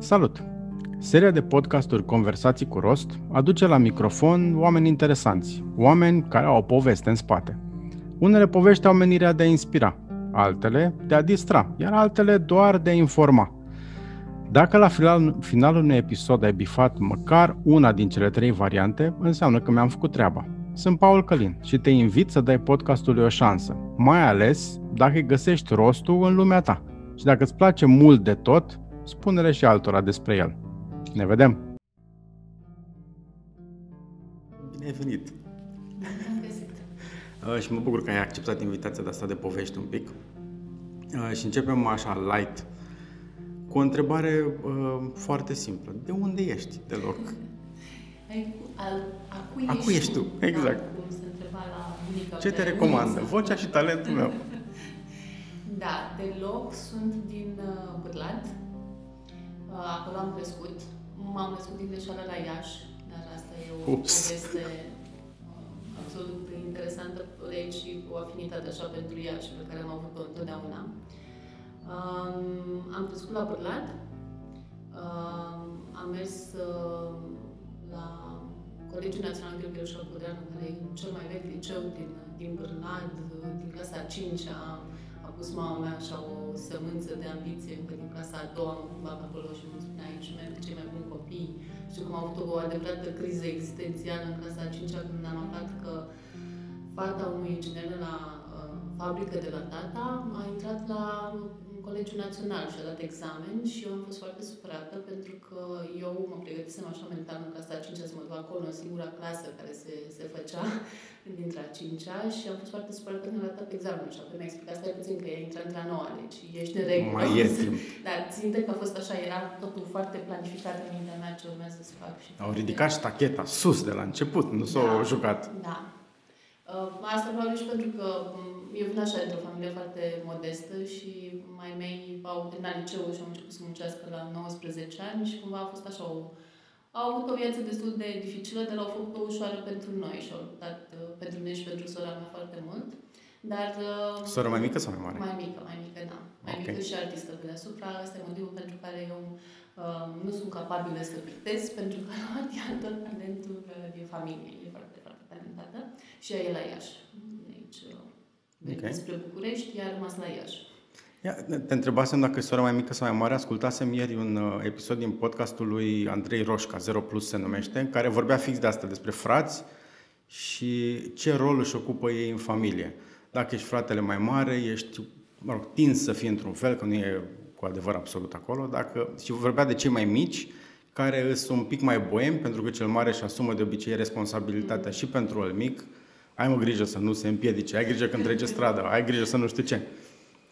Salut! Seria de podcasturi Conversații cu Rost aduce la microfon oameni interesanți, oameni care au o poveste în spate. Unele povești au menirea de a inspira, altele de a distra, iar altele doar de a informa. Dacă la final, finalul unui episod ai bifat măcar una din cele trei variante, înseamnă că mi-am făcut treaba. Sunt Paul Călin și te invit să dai podcastului o șansă, mai ales dacă îi găsești rostul în lumea ta. Și dacă îți place mult de tot, spune-le și altora despre el. Ne vedem! Bine ai venit! Uh, și mă bucur că ai acceptat invitația de asta de povești un pic. Uh, și începem așa, light, cu o întrebare uh, foarte simplă. De unde ești deloc? Al, a cui, a cui ești tu? Exact. Da, cum se întreba la bunica Ce te recomandă? Vocea și talentul meu. Da, deloc sunt din uh, Bârlad. Uh, acolo am crescut. M-am născut din greșeală la Iași, dar asta e o Ups. poveste uh, absolut interesantă de aici și o afinitate așa pentru Iași pe care am avut-o întotdeauna. Um, am crescut la Bârlad. Um, am mers uh, la Colegiul Național Gheorghe Șopudeanu, care e cel mai vechi liceu din, din Bârlad, din clasa a 5-a. A pus mama mea așa o sămânță de ambiție încă din clasa a doua, am cumva pe acolo și îmi spunea aici merg cei mai buni copii. Știu cum am avut o adevărată criză existențială în clasa a 5-a când am aflat că fata unui inginer la uh, fabrică de la tata a intrat la Colegiul Național și a dat examen și eu am fost foarte supărată pentru că eu mă pregătisem așa mental în clasa a 5 să mă duc acolo, în singura clasă care se, se făcea dintre a 5 și am fost foarte supărată când am dat examenul și apoi mi-a explicat, stai puțin că e intrat la noua, deci ești în regulă. Mai e timp. Dar ținte că a fost așa, era totul foarte planificat în mintea mea ce urmează să fac. Și Au ridicat ștacheta sus de la început, nu s-au Da. jucat. Da. Uh, Asta probabil și pentru că m, eu vin așa într-o familie foarte modestă și mai mei au terminat liceul și au început să muncească la 19 ani și cumva a fost așa o... Au avut o viață destul de dificilă, dar au făcut-o ușoară pentru noi și au luptat uh, pentru mine și pentru sora mea foarte mult. Dar... uh, Soră mai mică sau mai mare? mai mică, mai mică, da. Mai Ok. mică și artistă pe deasupra. Asta e motivul pentru care eu uh, nu sunt capabilă să pictez, pentru că am luat ea tot talentul uh, din familie. E foarte, foarte talentată. Și ea e la Iași. Deci, uh, Ok. okay. spre București, ea a rămas la Iași. Ia, te întrebasem dacă e sora mai mică sau mai mare. Ascultasem ieri un uh, episod din podcastul lui Andrei Roșca, 0 Plus se numește, în care vorbea fix de asta, despre frați și ce rol își ocupă ei în familie. Dacă ești fratele mai mare, ești, mă rog, tins să fii într-un fel, că nu e cu adevăr absolut acolo, dacă, și vorbea de cei mai mici, care sunt un pic mai boemi, pentru că cel mare își asumă de obicei responsabilitatea și pentru el mic. Ai mă grijă să nu se împiedice, ai grijă când trece strada, ai grijă să nu știu ce.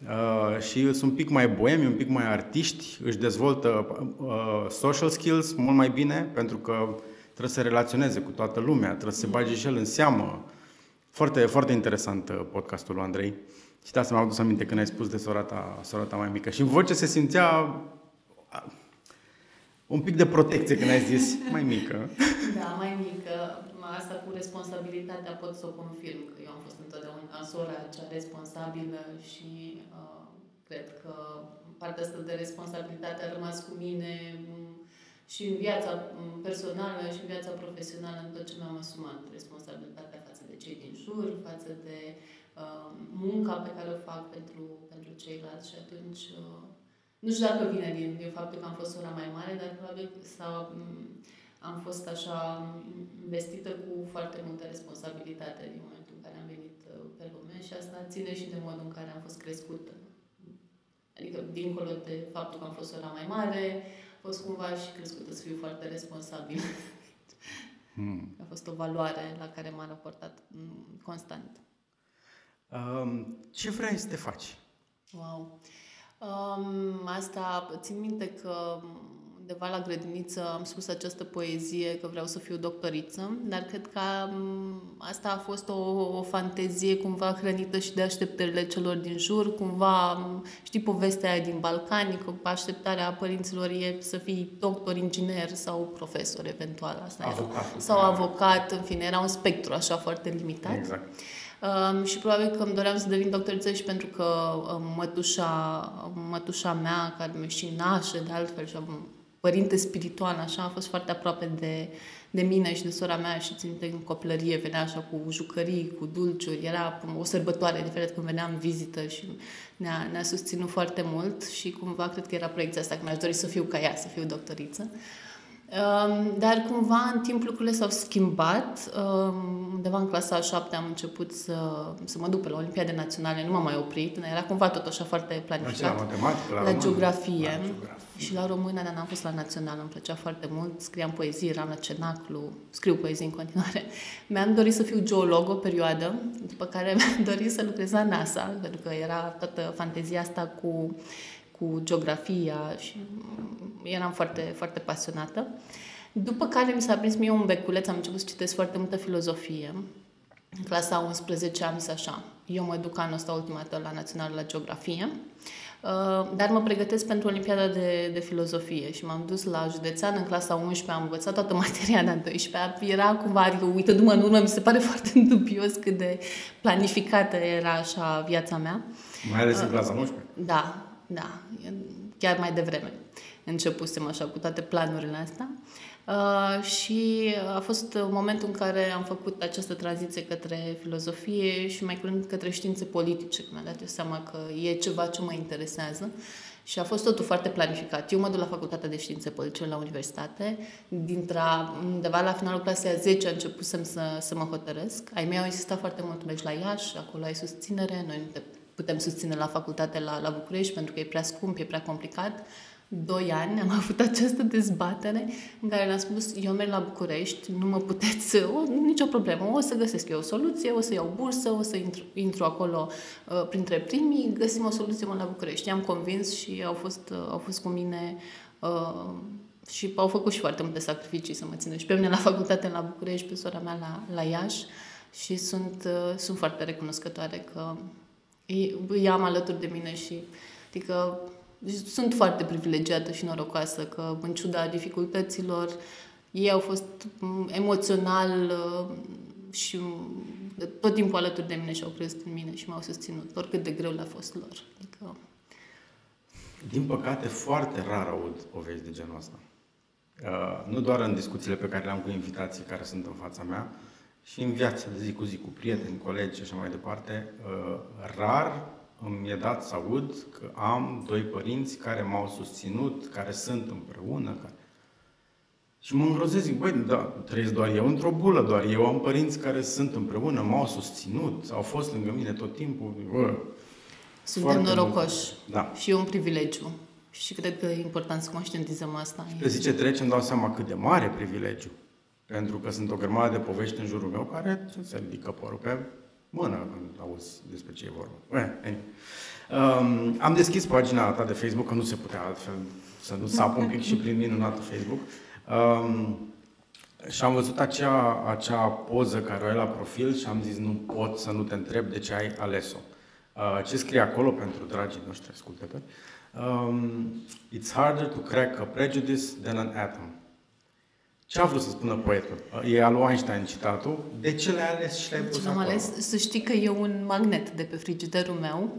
Uh, și sunt un pic mai boemi, un pic mai artiști, își dezvoltă uh, social skills mult mai bine, pentru că trebuie să relaționeze cu toată lumea, trebuie să se bage și el în seamă. Foarte, foarte interesant uh, podcastul lui Andrei. Și de asta mi-am adus aminte când ai spus de sora ta, sora ta mai mică. Și în voce se simțea uh, un pic de protecție când ai zis mai mică. Da, mai mică. Asta cu responsabilitatea pot să o confirm, că eu am fost întotdeauna sora cea responsabilă și uh, cred că partea asta de responsabilitate a rămas cu mine m, și în viața m, personală și în viața profesională în tot ce mi-am asumat. Responsabilitatea față de cei din jur, față de uh, munca pe care o fac pentru, pentru ceilalți și atunci uh, nu știu dacă vine din, din faptul că am fost sora mai mare, dar probabil sau m, am fost așa investită cu foarte multă responsabilitate din momentul în care am venit uh, pe lume și asta ține și de modul în care am fost crescută. Adică, dincolo de faptul că am fost sora mai mare, a fost cumva și crescută să fiu foarte responsabilă. Hmm. A fost o valoare la care m-am raportat mm, constant. Um, ce vrei să te faci? Wow. Um, asta, țin minte că undeva la grădiniță am spus această poezie că vreau să fiu doctoriță, dar cred că um, asta a fost o, o fantezie cumva hrănită și de așteptările celor din jur, cumva, um, știi povestea aia din Balcani, că așteptarea părinților e să fii doctor, inginer sau profesor eventual, asta era. Avocat. Sau avocat, în fine, era un spectru așa foarte limitat. Exact. Um, și probabil că îmi doream să devin doctoriță și pentru că um, mătușa, mătușa mea, care mi și nașă de altfel și am părinte spiritual, așa, a fost foarte aproape de, de mine și de sora mea și țin în copilărie, venea așa cu jucării, cu dulciuri, era o sărbătoare diferit când veneam în vizită și ne-a, ne-a susținut foarte mult și cumva cred că era proiecția asta că mi-aș dori să fiu ca ea, să fiu doctoriță. Dar cumva în timp lucrurile s-au schimbat. Undeva în clasa a șapte am început să, să mă duc pe la Olimpiade Naționale, nu m-am mai oprit. Era cumva tot așa foarte planificat. La matematică, la, la geografie. La geografie. Și la română, dar n-am fost la național, îmi plăcea foarte mult. Scriam poezii, eram la cenaclu, scriu poezii în continuare. Mi-am dorit să fiu geolog o perioadă, după care mi-am dorit să lucrez la NASA, pentru că era toată fantezia asta cu cu geografia și eram foarte, foarte pasionată. După care mi s-a prins mie un beculeț, am început să citesc foarte multă filozofie. În clasa 11 am zis așa, eu mă duc anul ăsta ultima dată la Național la Geografie, uh, dar mă pregătesc pentru Olimpiada de, de Filozofie și m-am dus la județean în clasa 11, am învățat toată materia de 12 era cumva, adică uită-mă în urmă, mi se pare foarte dubios cât de planificată era așa viața mea. Mai ales în clasa 11? Da, da, chiar mai devreme începusem așa cu toate planurile astea. Uh, și a fost un moment în care am făcut această tranziție către filozofie și mai curând către științe politice, când mi-am dat eu seama că e ceva ce mă interesează. Și a fost totul foarte planificat. Eu mă duc la facultatea de științe politice la universitate. Dintre undeva la finalul clasei a 10 a începusem să, să mă hotărăsc. Ai mei au insistat foarte mult, mergi la Iași, acolo ai susținere, noi nu te putem susține la facultate la, la București pentru că e prea scump, e prea complicat. Doi ani am avut această dezbatere în care le-am spus eu merg la București, nu mă puteți, o, nicio problemă, o să găsesc eu o soluție, o să iau bursă, o să intru, intru acolo uh, printre primii, găsim o soluție, mă la București. I-am convins și au fost, uh, au fost cu mine uh, și au făcut și foarte multe sacrificii să mă țină și pe mine la facultate la București, pe sora mea la, la Iași și sunt, uh, sunt foarte recunoscătoare că îi am alături de mine și adică sunt foarte privilegiată și norocoasă că în ciuda dificultăților ei au fost emoțional uh, și tot timpul alături de mine și au crezut în mine și m-au susținut, oricât de greu le-a fost lor. Adică... Din păcate, foarte rar aud povești de genul ăsta. Uh, nu doar în discuțiile pe care le-am cu invitații care sunt în fața mea, și în viața de zi cu zi, cu prieteni, colegi și așa mai departe, uh, rar îmi e dat să aud că am doi părinți care m-au susținut, care sunt împreună. Care... Și mă îngrozesc, zic, băi, da, trăiesc doar eu într-o bulă, doar eu am părinți care sunt împreună, m-au susținut, au fost lângă mine tot timpul. Bă, Suntem norocoși da. și e un privilegiu. Și cred că e important să conștientizăm asta. Pe zi ce trece îmi dau seama cât de mare privilegiu. Pentru că sunt o grămadă de povești în jurul meu care se ridică părul pe mână când auzi despre ce e vorba. Eh, um, am deschis pagina ta de Facebook, că nu se putea altfel să nu sap un pic și prin minunatul Facebook. Um, și am văzut acea, acea poză care o ai la profil și am zis nu pot să nu te întreb de ce ai ales-o. Uh, ce scrie acolo pentru dragii noștri ascultători? Um, It's harder to crack a prejudice than an atom. Ce a vrut să spună poetul? E al lui Einstein citatul. De ce le-ai ales și le-ai pus Am acolo? ales, să știi că e un magnet de pe frigiderul meu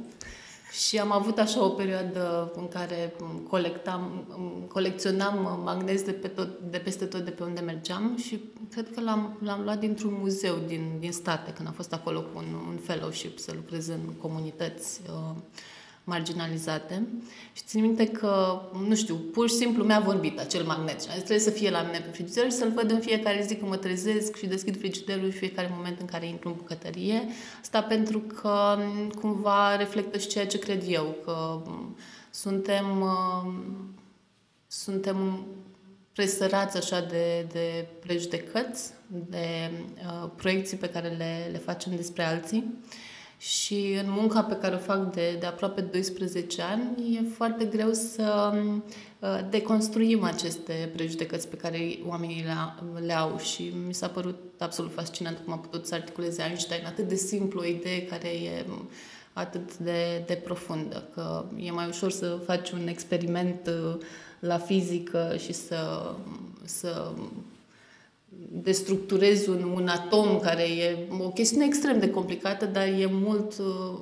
și am avut așa o perioadă în care colectam, colecționam magnezi de, pe tot, de peste tot de pe unde mergeam și cred că l-am, l-am luat dintr-un muzeu din, din state, când am fost acolo cu un, un fellowship să lucrez în comunități uh, marginalizate și țin minte că, nu știu, pur și simplu mi-a vorbit acel magnet și trebuie să fie la mine pe frigider și să-l văd în fiecare zi când mă trezesc și deschid frigiderul și fiecare moment în care intru în bucătărie. Asta pentru că cumva reflectă și ceea ce cred eu, că suntem, suntem presărați așa de, de prejudecăți, de uh, proiecții pe care le, le facem despre alții și în munca pe care o fac de, de aproape 12 ani e foarte greu să uh, deconstruim aceste prejudecăți pe care oamenii le, le au. Și mi s-a părut absolut fascinant cum a putut să articuleze Einstein atât de simplu o idee care e atât de, de profundă, că e mai ușor să faci un experiment uh, la fizică și să, să destructurezi un, un atom care e o chestiune extrem de complicată, dar e mult, uh,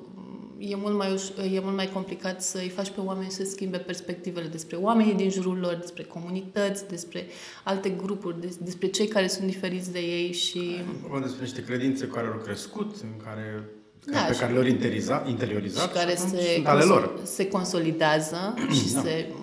e mult, mai uș- e mult mai complicat să îi faci pe oameni să schimbe perspectivele despre oamenii din jurul lor, despre comunități, despre alte grupuri, despre cei care sunt diferiți de ei și... Vorba despre niște credințe care au crescut, în care da, pe care le-au interiorizat, interiorizat și care se, sunt ale lor. se consolidează și da. se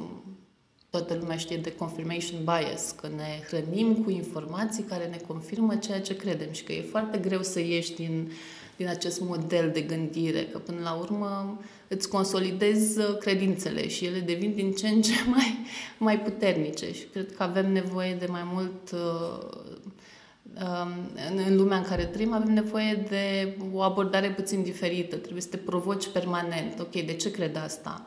toată lumea știe de confirmation bias, că ne hrănim cu informații care ne confirmă ceea ce credem și că e foarte greu să ieși din, din acest model de gândire, că până la urmă îți consolidezi credințele și ele devin din ce în ce mai, mai puternice și cred că avem nevoie de mai mult uh, um, în lumea în care trăim avem nevoie de o abordare puțin diferită. Trebuie să te provoci permanent. Ok, de ce cred asta?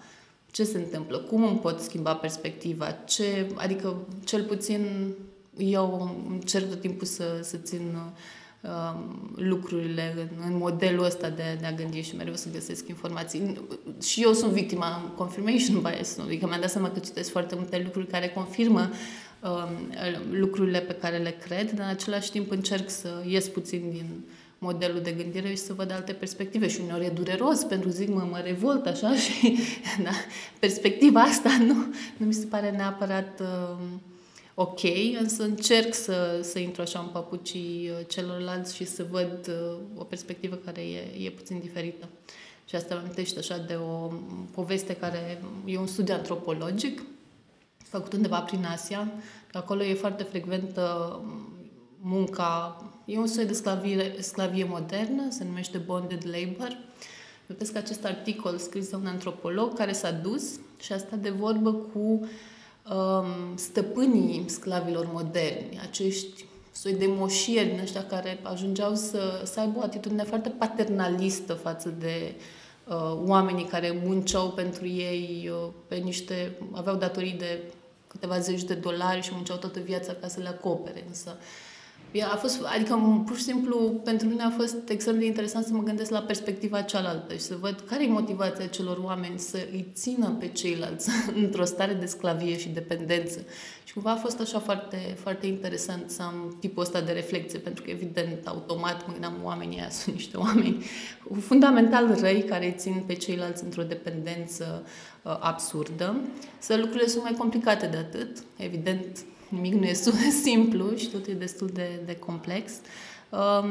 Ce se întâmplă, cum îmi pot schimba perspectiva, ce, adică cel puțin eu încerc tot timpul să, să țin uh, lucrurile în, în modelul ăsta de, de a gândi și mereu să găsesc informații. Și eu sunt victima confirmation bias, adică mi-am dat seama că citesc foarte multe lucruri care confirmă uh, lucrurile pe care le cred, dar în același timp încerc să ies puțin din modelul de gândire și să văd alte perspective. Și uneori e dureros pentru zic, mă, mă revolt așa și da, perspectiva asta nu, nu mi se pare neapărat uh, ok, însă încerc să, să intru așa în papucii uh, celorlalți și să văd uh, o perspectivă care e, e puțin diferită. Și asta mă amintește așa de o poveste care e un studiu antropologic făcut undeva prin Asia. Acolo e foarte frecventă munca E un soi de sclavie, sclavie modernă, se numește bonded labor. Vedeți acest articol scris de un antropolog care s-a dus și a stat de vorbă cu um, stăpânii sclavilor moderni, acești soi de moșieri din ăștia care ajungeau să, să aibă o atitudine foarte paternalistă față de uh, oamenii care munceau pentru ei uh, pe niște, aveau datorii de câteva zeci de dolari și munceau toată viața ca să le acopere. Însă a fost, adică pur și simplu pentru mine a fost extrem de interesant să mă gândesc la perspectiva cealaltă și să văd care e motivația celor oameni să îi țină pe ceilalți într-o stare de sclavie și dependență. Și cumva a fost așa foarte, foarte interesant să am tipul ăsta de reflexie, pentru că evident, automat mă gândeam, oamenii ăia sunt niște oameni fundamental răi care îi țin pe ceilalți într-o dependență uh, absurdă. Să lucrurile sunt mai complicate de atât. Evident, nimic nu e simplu și tot e destul de, de complex. Um,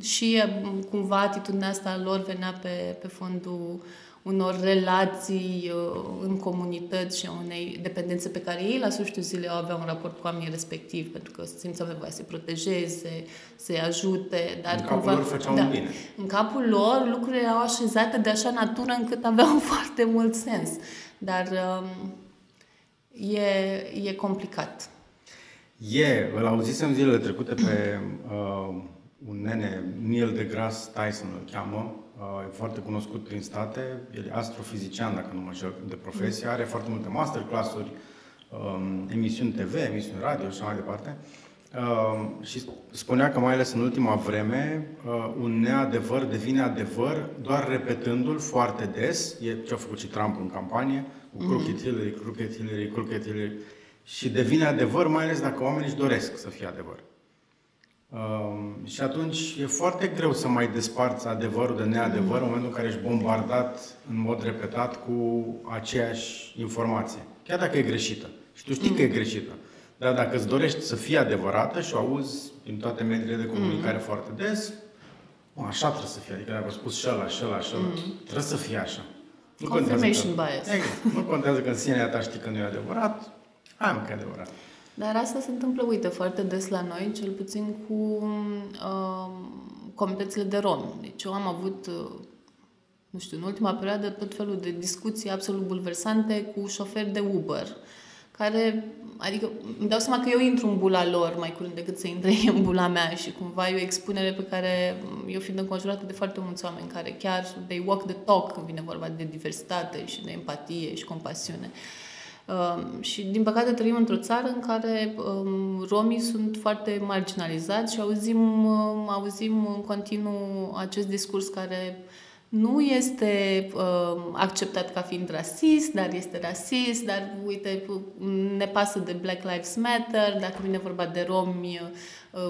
și um, cumva atitudinea asta lor venea pe, pe fondul unor relații uh, în comunități și a unei dependențe pe care ei la sfârșitul zilei o aveau un raport cu oamenii respectiv, pentru că simțeau nevoia să-i protejeze, să-i ajute. Dar în cumva, capul lor făceau da, bine. În capul lor lucrurile erau așezate de așa natură încât aveau foarte mult sens. Dar um, e, e complicat. E, îl auzisem zilele trecute pe uh, un nene, Neil deGrasse Tyson îl cheamă, uh, e foarte cunoscut prin state, el e astrofizician, dacă nu mă știu de profesie, are foarte multe masterclass-uri, um, emisiuni TV, emisiuni radio și așa mai departe. Uh, și spunea că mai ales în ultima vreme uh, un neadevăr devine adevăr doar repetându-l foarte des, e ce a făcut și Trump în campanie, cu mm-hmm. Crooked Hillary, Crooked Hillary, Crooked Hillary, și devine adevăr, mai ales dacă oamenii își doresc să fie adevăr. Uh, și atunci e foarte greu să mai desparți adevărul de neadevăr în momentul în care ești bombardat în mod repetat cu aceeași informație. Chiar dacă e greșită. Și tu știi că e greșită. Dar dacă îți dorești să fie adevărată și o auzi din toate mediile de comunicare mm-hmm. foarte des, mă, așa trebuie să fie. Adică dacă au spus și ăla, și ăla, și ăla, mm-hmm. trebuie să fie așa. Nu Confirmation contează că, bias. Exact. Nu contează că în sinea ta știi că nu e adevărat, Hai mă, că e adevărat. Dar asta se întâmplă, uite, foarte des la noi, cel puțin cu uh, comunitățile de romi. Deci eu am avut, uh, nu știu, în ultima perioadă tot felul de discuții absolut bulversante cu șoferi de Uber, care, adică îmi dau seama că eu intru în bula lor mai curând decât să intre în bula mea și cumva e o expunere pe care eu fiind înconjurată de foarte mulți oameni care chiar they walk the talk când vine vorba de diversitate și de empatie și compasiune. Uh, Um, și, din păcate, trăim într-o țară în care um, romii sunt foarte marginalizați și auzim, um, auzim în continuu acest discurs care nu este uh, acceptat ca fiind rasist, dar este rasist, dar uite, ne pasă de Black Lives Matter, dacă vine vorba de romi, uh,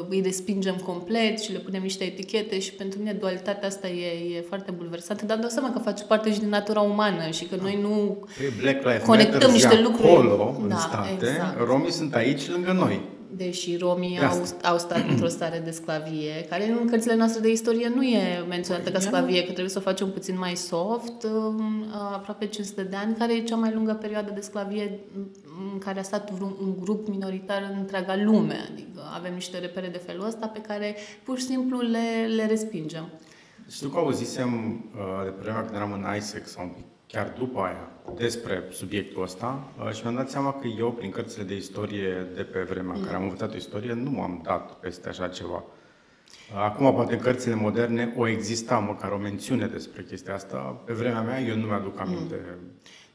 îi respingem complet și le punem niște etichete și pentru mine dualitatea asta e, e foarte bulversată, dar dau seama că face parte și din natura umană și că noi nu Black Lives conectăm niște lucruri. acolo, în Da, state, exact. romii sunt aici lângă noi. Deși romii De au, asta. au stat într-o stare de sclavie, care în cărțile noastre de istorie nu e menționată ca sclavie, că trebuie să o facem puțin mai soft, um, aproape 500 de ani, care e cea mai lungă perioadă de sclavie în care a stat vreun, un grup minoritar în întreaga lume. Adică avem niște repere de felul ăsta pe care pur și simplu le, le respingem. Știu că auzisem uh, de pe vremea când eram în ISEX sau un pic chiar după aia despre subiectul ăsta uh, și mi-am dat seama că eu, prin cărțile de istorie de pe vremea în care am învățat istorie, nu m-am dat peste așa ceva. Uh, Acum, poate în cărțile moderne, o exista măcar o mențiune despre chestia asta. Pe vremea mea, eu nu mi-aduc aminte.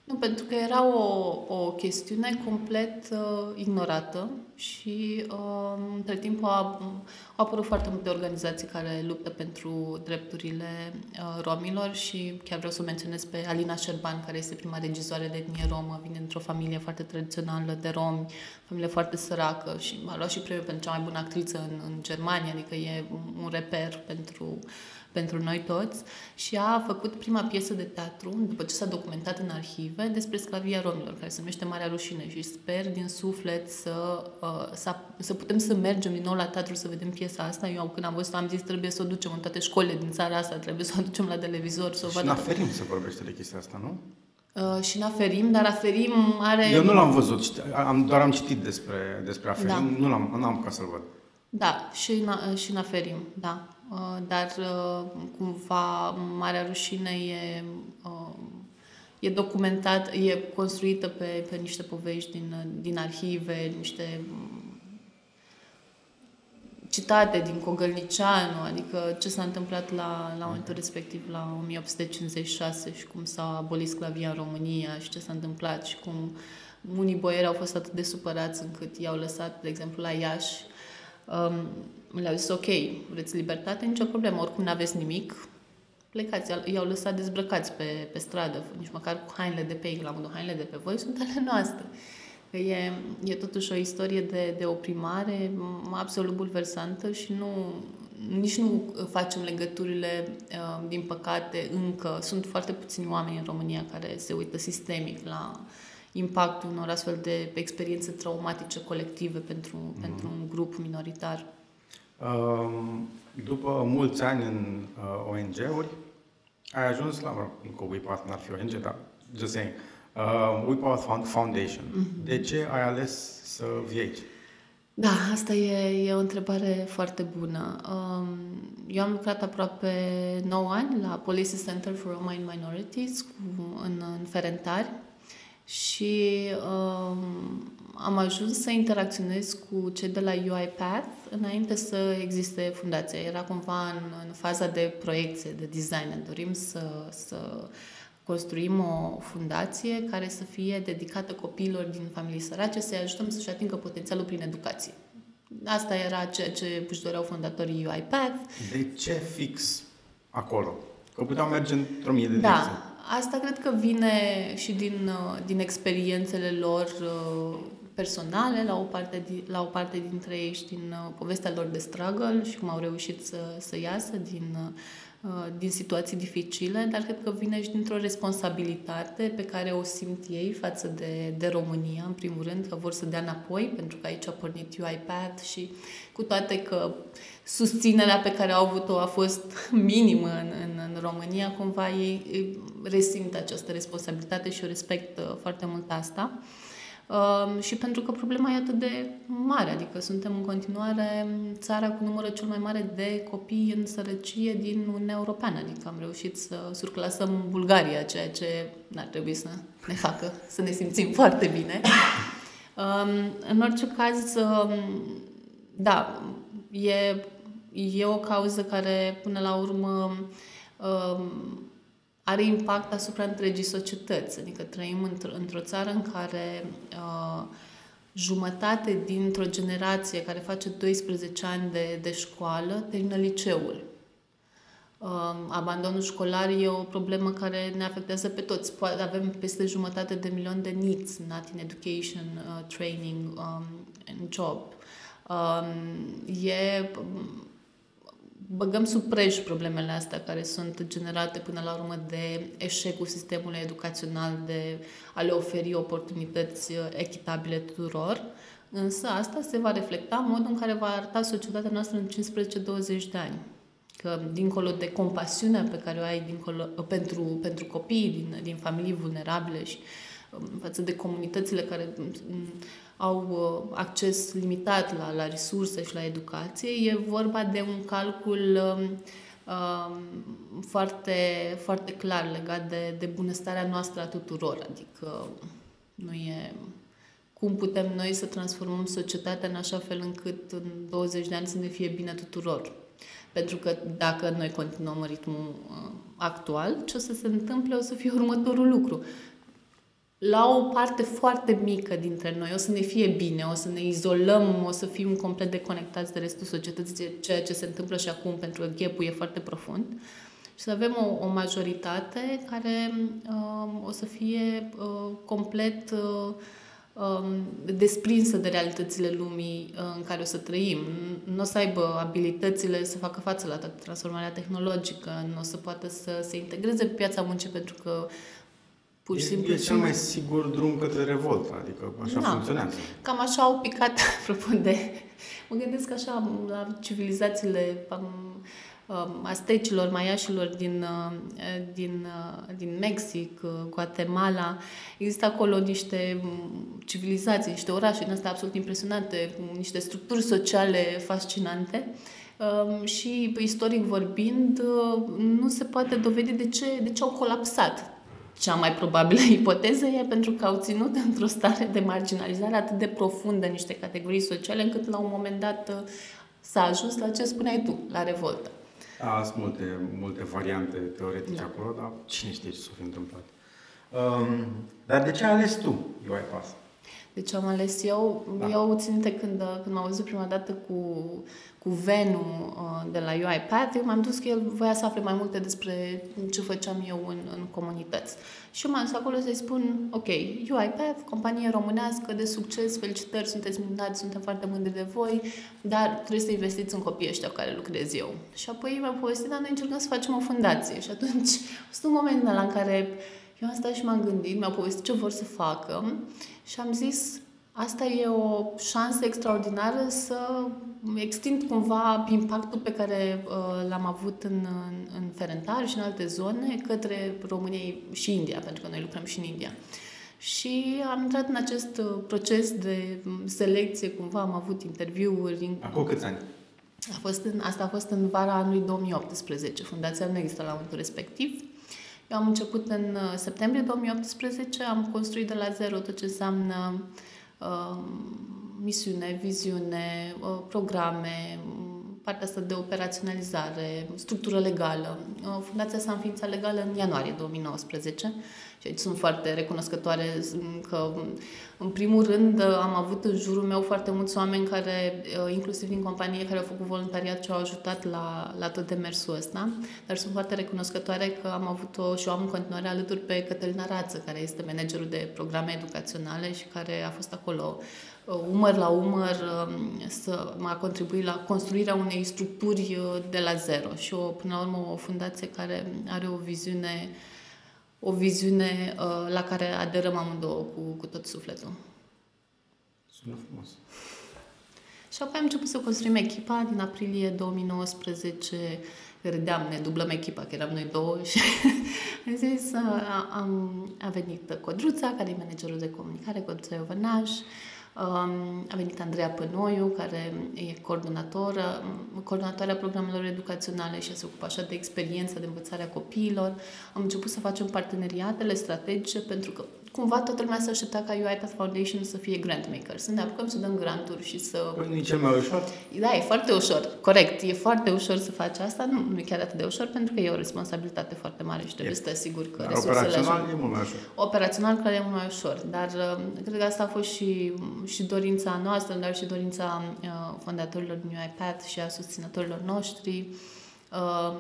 Nu, pentru că era o, o chestiune complet uh, ignorată și uh, între timp au, au apărut foarte multe organizații care luptă pentru drepturile uh, romilor și chiar vreau să o menționez pe Alina Șerban, care este prima regizoare de etnie romă, vine dintr-o familie foarte tradițională de romi, familie foarte săracă și a luat și premiul pentru cea mai bună actriță în, în Germania, adică e un reper pentru pentru noi toți și a făcut prima piesă de teatru, după ce s-a documentat în arhive, despre sclavia romilor, care se numește Marea Rușine și sper din suflet să, uh, să, să putem să mergem din nou la teatru să vedem piesa asta. Eu când am văzut am zis trebuie să o ducem în toate școlile din țara asta, trebuie să o ducem la televizor, să o Și vadă. în aferim se vorbește de chestia asta, nu? Uh, și în Aferim, dar Aferim are... Eu nu l-am văzut, ști- am, doar am citit despre, despre aferim, Da. nu l-am, nu am ca să-l văd. Da, și în, și în aferim, da. Uh, Dar uh, cumva Marea Rușine e, uh, e documentat, e construită pe, pe niște povești din, din arhive, niște mm, citate din Cogălnicianu, adică ce s-a întâmplat la, la momentul respectiv, la 1856 și cum s-a abolit sclavia în România și ce s-a întâmplat și cum unii boieri au fost atât de supărați încât i-au lăsat, de exemplu, la Iași, um, le-au zis, ok, vreți libertate, nicio problemă, oricum nu aveți nimic, plecați, i-au lăsat dezbrăcați pe, pe stradă, nici măcar cu hainele de pe ei, la modul hainele de pe voi sunt ale noastre. Că e, e totuși o istorie de, de oprimare m- absolut bulversantă și nu, nici nu facem legăturile, uh, din păcate, încă. Sunt foarte puțini oameni în România care se uită sistemic la impactul unor astfel de experiențe traumatice colective pentru, mm. pentru un grup minoritar. Um, După mulți ani în uh, ONG-uri, ai ajuns la, mă rog, încă WePath n-ar fi ONG, dar just saying, uh, WePath Found- Foundation. Mhm. De ce ai ales să vii aici? Da, asta e, e o întrebare foarte bună. Um, eu am lucrat aproape 9 ani la Policy Center for Roma and Minorities cu, în, în Ferentari și um, am ajuns să interacționez cu cei de la UiPath înainte să existe fundația. Era cumva în, în faza de proiecție, de design. Ne dorim să, să construim o fundație care să fie dedicată copiilor din familii sărace, să-i ajutăm să-și atingă potențialul prin educație. Asta era ceea ce își doreau fondatorii UiPath. De ce fix acolo? Că puteau merge într-o mie de direcții. Da, asta cred că vine și din, uh, din experiențele lor uh, personale, la o, parte, di- la o parte dintre ei și din uh, povestea lor de struggle și cum au reușit să, să iasă din, uh, din situații dificile, dar cred că vine și dintr-o responsabilitate pe care o simt ei față de, de România, în primul rând, că vor să dea înapoi, pentru că aici a pornit UiPath și cu toate că susținerea pe care au avut-o a fost minimă în, în, în România, cumva ei ei resimt această responsabilitate și o respect foarte mult asta. Um, și pentru că problema e atât de mare, adică suntem în continuare țara cu numărul cel mai mare de copii în sărăcie din Uniunea Europeană, adică am reușit să surclasăm Bulgaria, ceea ce n-ar trebui să ne facă să ne simțim foarte bine. Um, în orice caz, um, da, e, e o cauză care până la urmă um, are impact asupra întregii societăți. Adică trăim într- într-o țară în care uh, jumătate dintr-o generație care face 12 ani de, de școală termină liceul. Uh, abandonul școlar e o problemă care ne afectează pe toți. Poate avem peste jumătate de milion de NEETs, Not in Education, uh, Training um, and Job. Um, e băgăm sub preș problemele astea care sunt generate până la urmă de eșecul sistemului educațional de a le oferi oportunități echitabile tuturor, însă asta se va reflecta în modul în care va arăta societatea noastră în 15-20 de ani. Că dincolo de compasiunea pe care o ai dincolo, pentru, pentru copiii din, din familii vulnerabile și um, față de comunitățile care um, au uh, acces limitat la, la resurse și la educație. E vorba de un calcul uh, foarte, foarte clar legat de, de bunăstarea noastră a tuturor. Adică nu e cum putem noi să transformăm societatea în așa fel încât în 20 de ani să ne fie bine tuturor. Pentru că dacă noi continuăm ritmul uh, actual, ce o să se întâmple o să fie următorul lucru la o parte foarte mică dintre noi o să ne fie bine, o să ne izolăm, o să fim complet deconectați de restul societății, de ceea ce se întâmplă și acum, pentru că ghepul e foarte profund. Și să avem o, o majoritate care uh, o să fie uh, complet uh, um, desprinsă de realitățile lumii uh, în care o să trăim. Nu o să aibă abilitățile să facă față la toată transformarea tehnologică, nu o să poată să se integreze pe piața muncii pentru că Pur și simplu. E cel mai sigur drum către revoltă, adică așa da, funcționează. Cam așa au picat, apropo de... Mă gândesc așa la civilizațiile um, astecilor, maiașilor din, uh, din, uh, din Mexic, uh, Guatemala. Există acolo niște um, civilizații, niște orașe din astea absolut impresionante, niște structuri sociale fascinante. Um, și istoric vorbind, nu se poate dovedi de ce, de ce au colapsat cea mai probabilă ipoteză e pentru că au ținut într-o stare de marginalizare atât de profundă niște categorii sociale, încât la un moment dat uh, s-a ajuns la ce spuneai tu, la revoltă. Da, sunt multe, multe variante teoretice da. acolo, dar cine știe ce s-a fi întâmplat. Um, dar de ce ai ales tu UiPath? De ce am ales eu? Da. Eu țin minte când, când m-am văzut prima dată cu cu Venu uh, de la UiPath, eu m-am dus că el voia să afle mai multe despre ce făceam eu în, în comunități. Și m-am dus acolo să-i spun, ok, UiPath, companie românească de succes, felicitări, sunteți minunați, suntem foarte mândri de voi, dar trebuie să investiți în copiii ăștia cu care lucrez eu. Și apoi mi-am povestit, dar noi încercăm să facem o fundație. Și atunci a fost un moment la în care eu am stat și m-am gândit, mi-au povestit ce vor să facă și am zis, Asta e o șansă extraordinară să extind cumva impactul pe care uh, l-am avut în, în, în Ferentari și în alte zone către România și India, pentru că noi lucrăm și în India. Și am intrat în acest uh, proces de selecție, cumva am avut interviuri. Acum câți ani? A fost în, asta a fost în vara anului 2018. Fundația nu există la momentul respectiv. Eu am început în uh, septembrie 2018, am construit de la zero tot ce înseamnă uh, Um, misiune, viziune, uh, programe, partea asta de operaționalizare, structură legală. Uh, fundația s-a înființat legală în ianuarie 2019 și aici sunt foarte recunoscătoare că, în primul rând, am avut în jurul meu foarte mulți oameni care, uh, inclusiv din companie, care au făcut voluntariat și au ajutat la, la tot demersul ăsta, dar sunt foarte recunoscătoare că am avut-o și o am în continuare alături pe Cătălina Rață, care este managerul de programe educaționale și care a fost acolo uh, umăr la umăr um, să a contribuit la construirea unei structuri uh, de la zero. Și o, până la urmă o fundație care are o viziune o viziune uh, la care aderăm amândouă cu, cu tot sufletul. Sună frumos. Și apoi am început să construim echipa din aprilie 2019. Râdeam, ne dublăm echipa, că eram noi două și am zis, uh, am, a venit Codruța, care e managerul de comunicare, Codruța Iovănaș, Um, a venit Andreea Pănoiu, care e coordonatoră, coordonatoarea programelor educaționale și se ocupă așa de experiența de învățare a copiilor. Am început să facem parteneriatele strategice pentru că cumva toată lumea se aștepta ca UiPath Foundation să fie grantmaker, să ne apucăm să dăm granturi și să... Păi nu e cel mai ușor? Da, e foarte ușor, corect. E foarte ușor să faci asta, nu, nu e chiar atât de ușor pentru că e o responsabilitate foarte mare și trebuie e. să te asiguri că dar resursele operațional ajung. e mult mai ușor. Operațional clar e mult mai ușor, dar uh, cred că asta a fost și, și dorința noastră, dar și dorința uh, fondatorilor din UiPath și a susținătorilor noștri. Uh,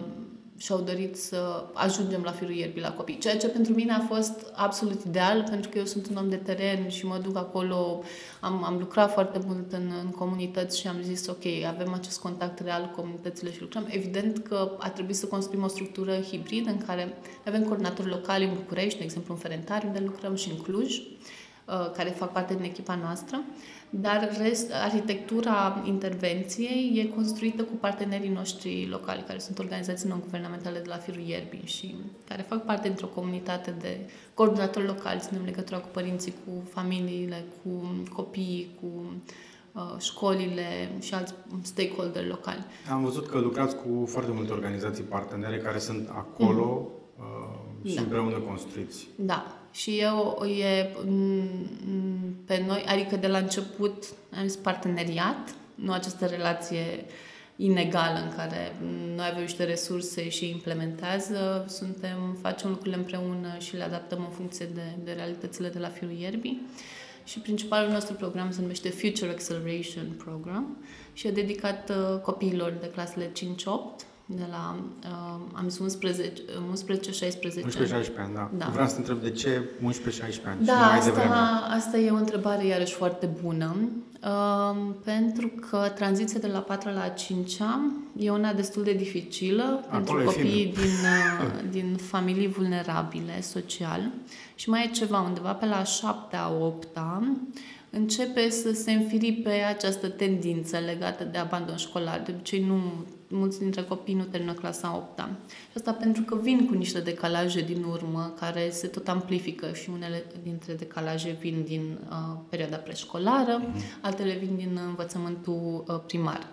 și-au dorit să ajungem la firul ierbii la copii. Ceea ce pentru mine a fost absolut ideal, pentru că eu sunt un om de teren și mă duc acolo, am, am lucrat foarte mult în, în comunități și am zis, ok, avem acest contact real cu comunitățile și lucrăm. Evident că a trebuit să construim o structură hibridă în care avem coordonatori locali în București, de exemplu în Ferentari, unde lucrăm și în Cluj, uh, care fac parte din echipa noastră dar rest, arhitectura intervenției e construită cu partenerii noștri locali, care sunt organizații non-guvernamentale de la Firul Ierbii și care fac parte dintr-o comunitate de coordonatori locali, ținem legătura cu părinții, cu familiile, cu copiii, cu uh, școlile și alți stakeholder locali. Am văzut că lucrați cu foarte multe organizații partenere care sunt acolo mm-hmm. uh, și da. împreună construiți. Da, și eu e pe noi, adică de la început am zis parteneriat, nu această relație inegală în care noi avem niște resurse și implementează, suntem, facem lucrurile împreună și le adaptăm în funcție de, de realitățile de la firul ierbii. Și principalul nostru program se numește Future Acceleration Program și e dedicat uh, copiilor de clasele 5-8 de la, uh, am zis 11, 11 16 11-16 ani, da. da. Vreau să te întreb de ce 11-16 ani da, mai asta, devreme? asta e o întrebare iarăși foarte bună, uh, pentru că tranziția de la 4 la 5 e una destul de dificilă Acolo pentru copiii din, uh, din familii vulnerabile social și mai e ceva, undeva pe la 7-8 începe să se înfiripe această tendință legată de abandon școlar. De obicei nu mulți dintre copii nu termină clasa 8 -a. Și asta pentru că vin cu niște decalaje din urmă, care se tot amplifică și unele dintre decalaje vin din uh, perioada preșcolară, mm-hmm. altele vin din învățământul uh, primar.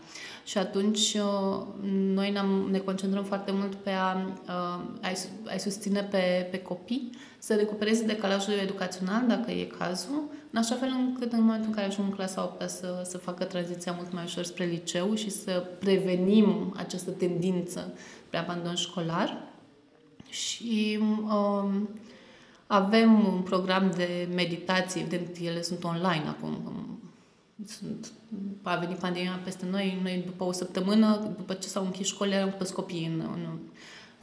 Și atunci uh, noi ne concentrăm foarte mult pe a, uh, a, a susține pe, pe copii să recupereze decalajul educațional, dacă e cazul, în așa fel încât în momentul în care ajung în clasa 8 să, să facă tranziția mult mai ușor spre liceu și să prevenim această tendință spre abandon școlar. Și um, avem un program de meditație, evident, ele sunt online acum, sunt, a venit pandemia peste noi, noi după o săptămână, după ce s-au închis școlile, am pus copiii în, în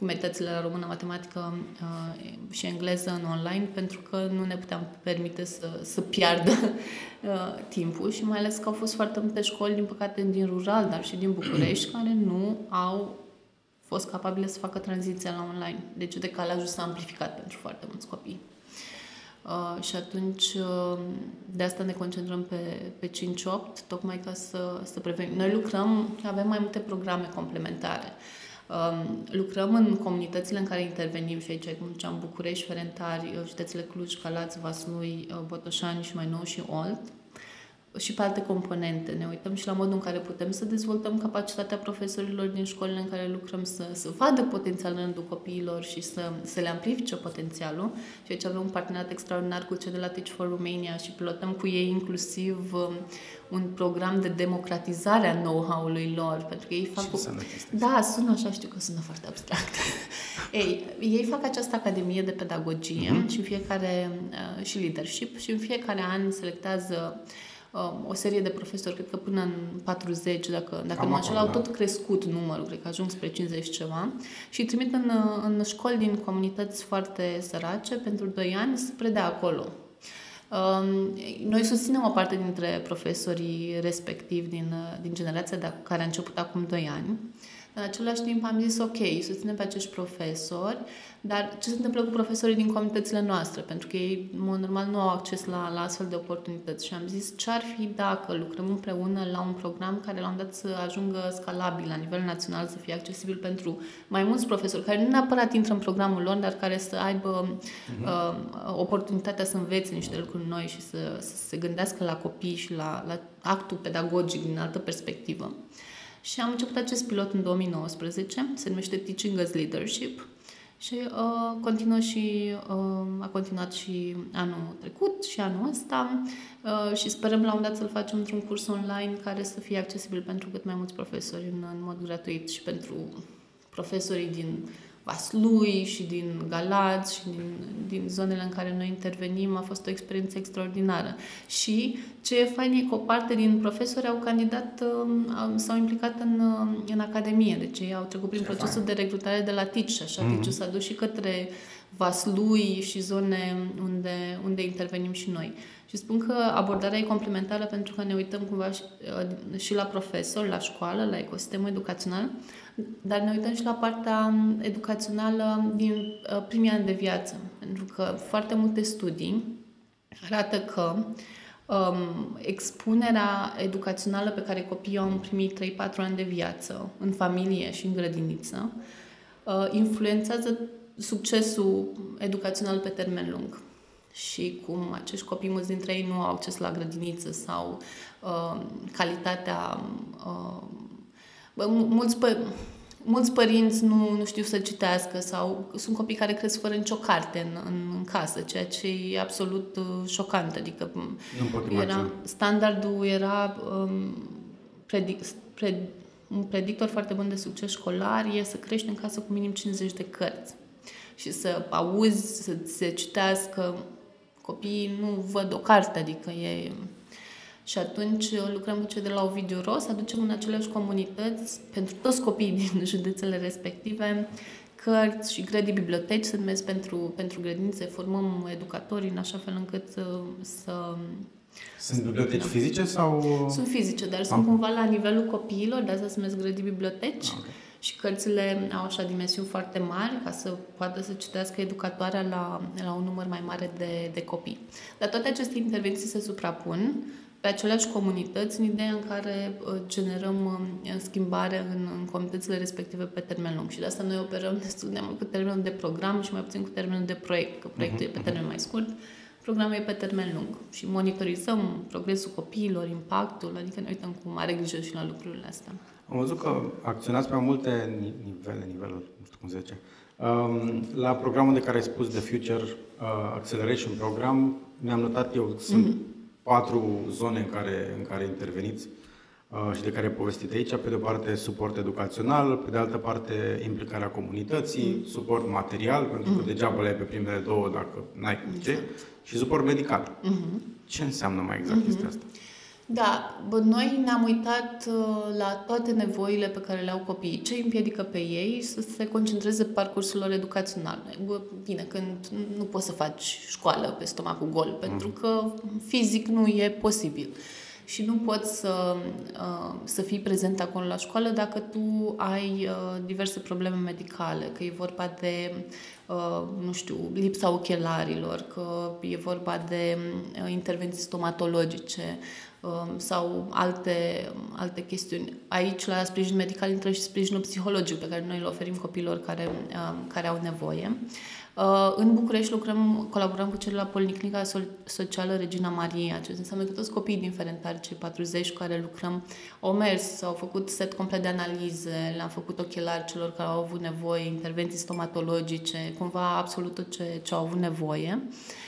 cu meditățile la română, matematică uh, și engleză în online, pentru că nu ne puteam permite să, să piardă uh, timpul și mai ales că au fost foarte multe școli, din păcate, din rural, dar și din București, care nu au fost capabile să facă tranziția la online. Deci decalajul s-a amplificat pentru foarte mulți copii. Uh, și atunci uh, de asta ne concentrăm pe, pe 5-8, tocmai ca să, să prevenim. Noi lucrăm, avem mai multe programe complementare. Um, lucrăm în comunitățile în care intervenim și aici, cum ziceam, București, Ferentari, uh, județele Cluj, Calați, Vaslui, uh, Botoșani și mai nou și Olt și pe alte componente. Ne uităm și la modul în care putem să dezvoltăm capacitatea profesorilor din școlile în care lucrăm să, să vadă potențialul în rândul copiilor și să, să le amplifice potențialul. Și aici avem un parteneriat extraordinar cu cei de la Teach for Romania și pilotăm cu ei inclusiv um, un program de democratizare a know-how-ului lor, pentru că ei fac... Ce o... Da, sună așa, știu că sună foarte abstract. ei, ei fac această academie de pedagogie uh-huh. și fiecare uh, și leadership și în fiecare an selectează Um, o serie de profesori, cred că până în 40, dacă, dacă nu așa, au tot crescut numărul, cred că ajung spre 50 ceva, și îi trimit în, în școli din comunități foarte sărace pentru 2 ani să predea acolo. Um, noi susținem o parte dintre profesorii respectivi din, din generația de care a început acum 2 ani. În același timp am zis, ok, susținem pe acești profesori, dar ce se întâmplă cu profesorii din comunitățile noastre? Pentru că ei, în mod normal, nu au acces la, la astfel de oportunități. Și am zis, ce ar fi dacă lucrăm împreună la un program care la un dat să ajungă scalabil la nivel național, să fie accesibil pentru mai mulți profesori, care nu neapărat intră în programul lor, dar care să aibă uh-huh. uh, oportunitatea să învețe niște lucruri noi și să, să se gândească la copii și la, la actul pedagogic din altă perspectivă. Și am început acest pilot în 2019, se numește Teaching as Leadership și uh, continuă și, uh, a continuat și anul trecut și anul ăsta uh, și sperăm la un dat să-l facem într-un curs online care să fie accesibil pentru cât mai mulți profesori în, în mod gratuit și pentru profesorii din Vaslui și din Galați și din, din zonele în care noi intervenim. A fost o experiență extraordinară. Și ce e fain e că o parte din profesori au candidat, um, s-au implicat în, um, în academie. Deci ei au trecut prin ce procesul fain. de recrutare de la TIC și așa mm-hmm. TIC s-a dus și către Vaslui și zone unde, unde intervenim și noi. Și spun că abordarea e complementară pentru că ne uităm cumva și, uh, și la profesor, la școală, la ecosistemul educațional, dar ne uităm și la partea um, educațională din uh, primii ani de viață. Pentru că foarte multe studii arată că um, expunerea educațională pe care copiii au în primii 3-4 ani de viață, în familie și în grădiniță, uh, influențează succesul educațional pe termen lung și cum acești copii, mulți dintre ei nu au acces la grădiniță sau uh, calitatea... Uh, mulți, pă, mulți părinți nu, nu știu să citească sau sunt copii care cresc fără nicio carte în, în, în casă, ceea ce e absolut uh, șocant. Adică nu pot era, standardul era um, predic, pred, un predictor foarte bun de succes școlar e să crești în casă cu minim 50 de cărți și să auzi, să se citească Copiii nu văd o carte, adică e... Și atunci lucrăm cu cei de la Ovidiu Ros, aducem în aceleași comunități, pentru toți copiii din județele respective, cărți și grădii biblioteci, se numesc pentru, pentru grădinițe, formăm educatori în așa fel încât să... să sunt biblioteci fizice sau... Sunt fizice, dar okay. sunt cumva la nivelul copiilor, de asta se numesc grădii biblioteci. Okay și cărțile au așa dimensiuni foarte mari ca să poată să citească educatoarea la, la un număr mai mare de, de copii. Dar toate aceste intervenții se suprapun pe aceleași comunități în ideea în care uh, generăm uh, schimbare în, în comunitățile respective pe termen lung. Și de asta noi operăm destul de mult cu termenul de program și mai puțin cu termenul de proiect, că proiectul uh-huh. e pe mhm, termen mhm. mai scurt, programul e pe termen lung. Și monitorizăm progresul copiilor, impactul, adică ne uităm cu mare grijă și la lucrurile astea. Am văzut că acționați pe multe nivele, niveluri, nu știu cum se zice. Um, la programul de care ai spus, The Future uh, Acceleration Program, mi-am notat eu, sunt mm-hmm. Patru zone în care, în care interveniți uh, și de care povestit aici. Pe de o parte, suport educațional, pe de altă parte, implicarea comunității, mm-hmm. suport material, pentru că mm-hmm. degeaba le ai pe primele două dacă n-ai cum ce, exact. și suport medical. Mm-hmm. Ce înseamnă mai exact mm-hmm. chestia asta? Da, bă, noi ne-am uitat uh, la toate nevoile pe care le au copiii. Ce îi împiedică pe ei să se concentreze pe parcursul lor educațional. Bă, bine, când nu poți să faci școală pe stomacul gol, mm. pentru că fizic nu e posibil. Și nu poți să, uh, să fii prezent acolo la școală dacă tu ai uh, diverse probleme medicale, că e vorba de nu știu, lipsa ochelarilor, că e vorba de intervenții stomatologice, Um, sau alte, alte chestiuni. Aici, la sprijin medical, intră și sprijinul psihologic pe care noi îl oferim copiilor care, um, care au nevoie. Uh, în București lucrăm, colaborăm cu cei la Policlinica Socială Regina Maria, ce înseamnă că toți copiii din Ferentari, cei 40 cu care lucrăm, au mers, au făcut set complet de analize, le-am făcut ochelari celor care au avut nevoie, intervenții stomatologice, cumva absolut tot ce, ce au avut nevoie. Uh, Uh,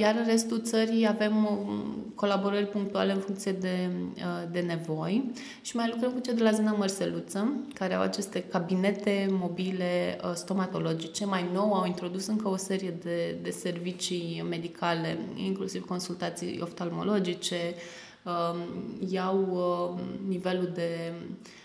iar în restul țării avem um, colaborări punctuale în funcție de, uh, de nevoi și mai lucrăm cu cei de la Zena Mărseluță, care au aceste cabinete mobile uh, stomatologice. Mai nou au introdus încă o serie de, de servicii medicale, inclusiv consultații oftalmologice, um, iau nivelul de Uh,